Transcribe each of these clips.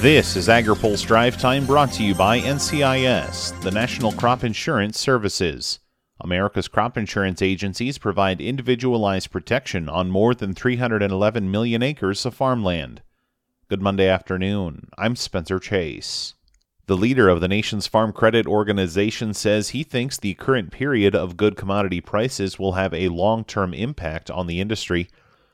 This is AgriPulse Drive Time brought to you by NCIS, the National Crop Insurance Services. America's crop insurance agencies provide individualized protection on more than 311 million acres of farmland. Good Monday afternoon. I'm Spencer Chase. The leader of the nation's Farm Credit Organization says he thinks the current period of good commodity prices will have a long term impact on the industry.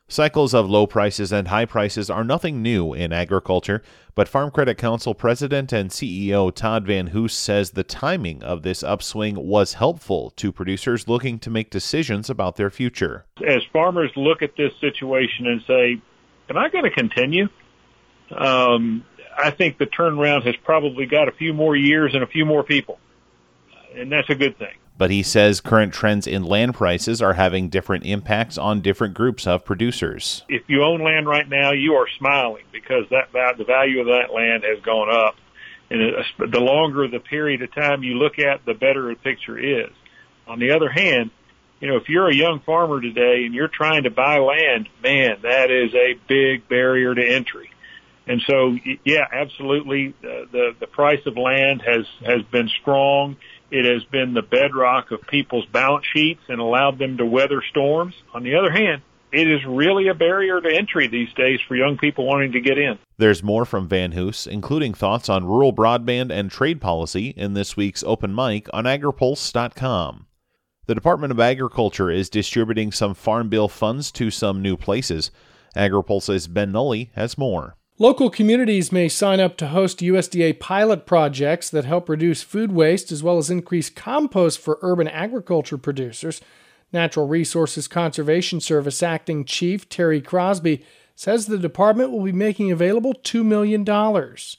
Cycles of low prices and high prices are nothing new in agriculture, but Farm Credit Council President and CEO Todd Van Hoose says the timing of this upswing was helpful to producers looking to make decisions about their future. As farmers look at this situation and say, Am I going to continue? Um, I think the turnaround has probably got a few more years and a few more people, and that's a good thing but he says current trends in land prices are having different impacts on different groups of producers. If you own land right now, you are smiling because that the value of that land has gone up, and the longer the period of time you look at, the better the picture is. On the other hand, you know, if you're a young farmer today and you're trying to buy land, man, that is a big barrier to entry. And so, yeah, absolutely, uh, the the price of land has has been strong it has been the bedrock of people's balance sheets and allowed them to weather storms. On the other hand, it is really a barrier to entry these days for young people wanting to get in. There's more from Van Hoose, including thoughts on rural broadband and trade policy in this week's open mic on agripulse.com. The Department of Agriculture is distributing some Farm Bill funds to some new places. AgriPulse's Ben Nuelle has more. Local communities may sign up to host USDA pilot projects that help reduce food waste as well as increase compost for urban agriculture producers. Natural Resources Conservation Service Acting Chief Terry Cosby says the department will be making available $2 million.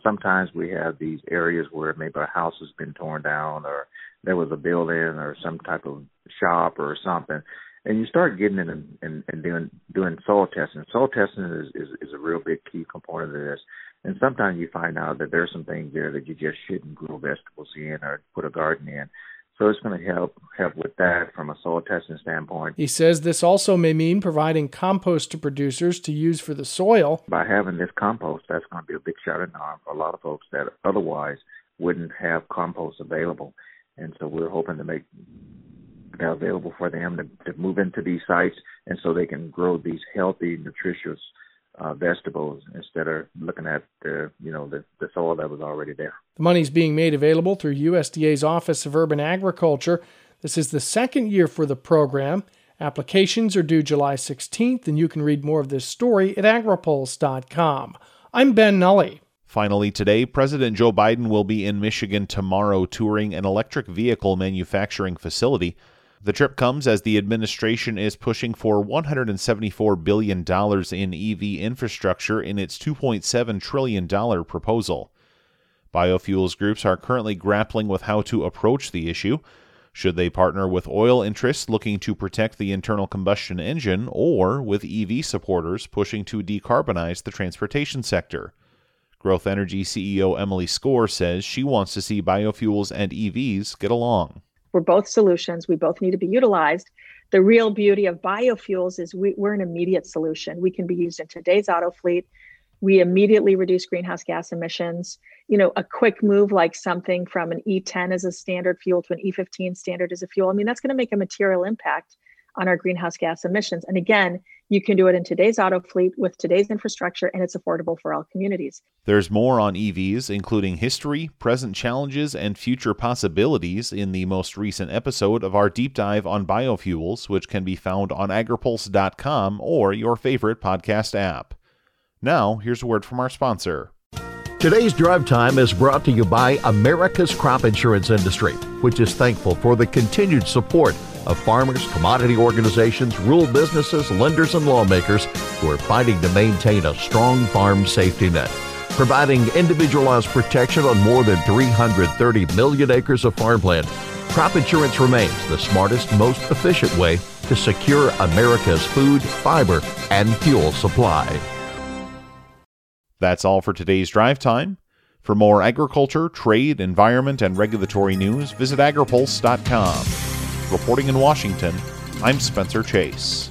Sometimes we have these areas where maybe a house has been torn down or there was a building or some type of shop or something and you start getting in and, and, and doing doing soil testing. Soil testing is, is is a real big key component of this. And sometimes you find out that there's some things there that you just shouldn't grow vegetables in or put a garden in. So it's going to help help with that from a soil testing standpoint. He says this also may mean providing compost to producers to use for the soil. By having this compost, that's going to be a big shot in the arm for a lot of folks that otherwise wouldn't have compost available. And so we're hoping to make available for them to, to move into these sites, and so they can grow these healthy, nutritious uh, vegetables instead of looking at the you know the, the soil that was already there. The money is being made available through USDA's Office of Urban Agriculture. This is the second year for the program. Applications are due July 16th, and you can read more of this story at agripulse.com. I'm Ben Nuelle. Finally, today, President Joe Biden will be in Michigan tomorrow touring an electric vehicle manufacturing facility. The trip comes as the administration is pushing for $174 billion in EV infrastructure in its $2.7 trillion proposal. Biofuels groups are currently grappling with how to approach the issue. Should they partner with oil interests looking to protect the internal combustion engine, or with EV supporters pushing to decarbonize the transportation sector? Growth Energy CEO Emily Skor says she wants to see biofuels and EVs get along. We're both solutions. We both need to be utilized. The real beauty of biofuels is we, we're an immediate solution. We can be used in today's auto fleet. We immediately reduce greenhouse gas emissions. You know, a quick move like something from an E10 as a standard fuel to an E15 standard as a fuel. I mean, that's going to make a material impact on our greenhouse gas emissions. And again, you can do it in today's auto fleet with today's infrastructure, and it's affordable for all communities. There's more on EVs, including history, present challenges, and future possibilities in the most recent episode of our deep dive on biofuels, which can be found on agripulse.com or your favorite podcast app. Now, here's a word from our sponsor. Today's drive time is brought to you by America's crop insurance industry, which is thankful for the continued support of farmers, commodity organizations, rural businesses, lenders, and lawmakers who are fighting to maintain a strong farm safety net. Providing individualized protection on more than 330 million acres of farmland, crop insurance remains the smartest, most efficient way to secure America's food, fiber, and fuel supply. That's all for today's drive time. For more agriculture, trade, environment, and regulatory news, visit agripulse.com. Reporting in Washington, I'm Spencer Chase.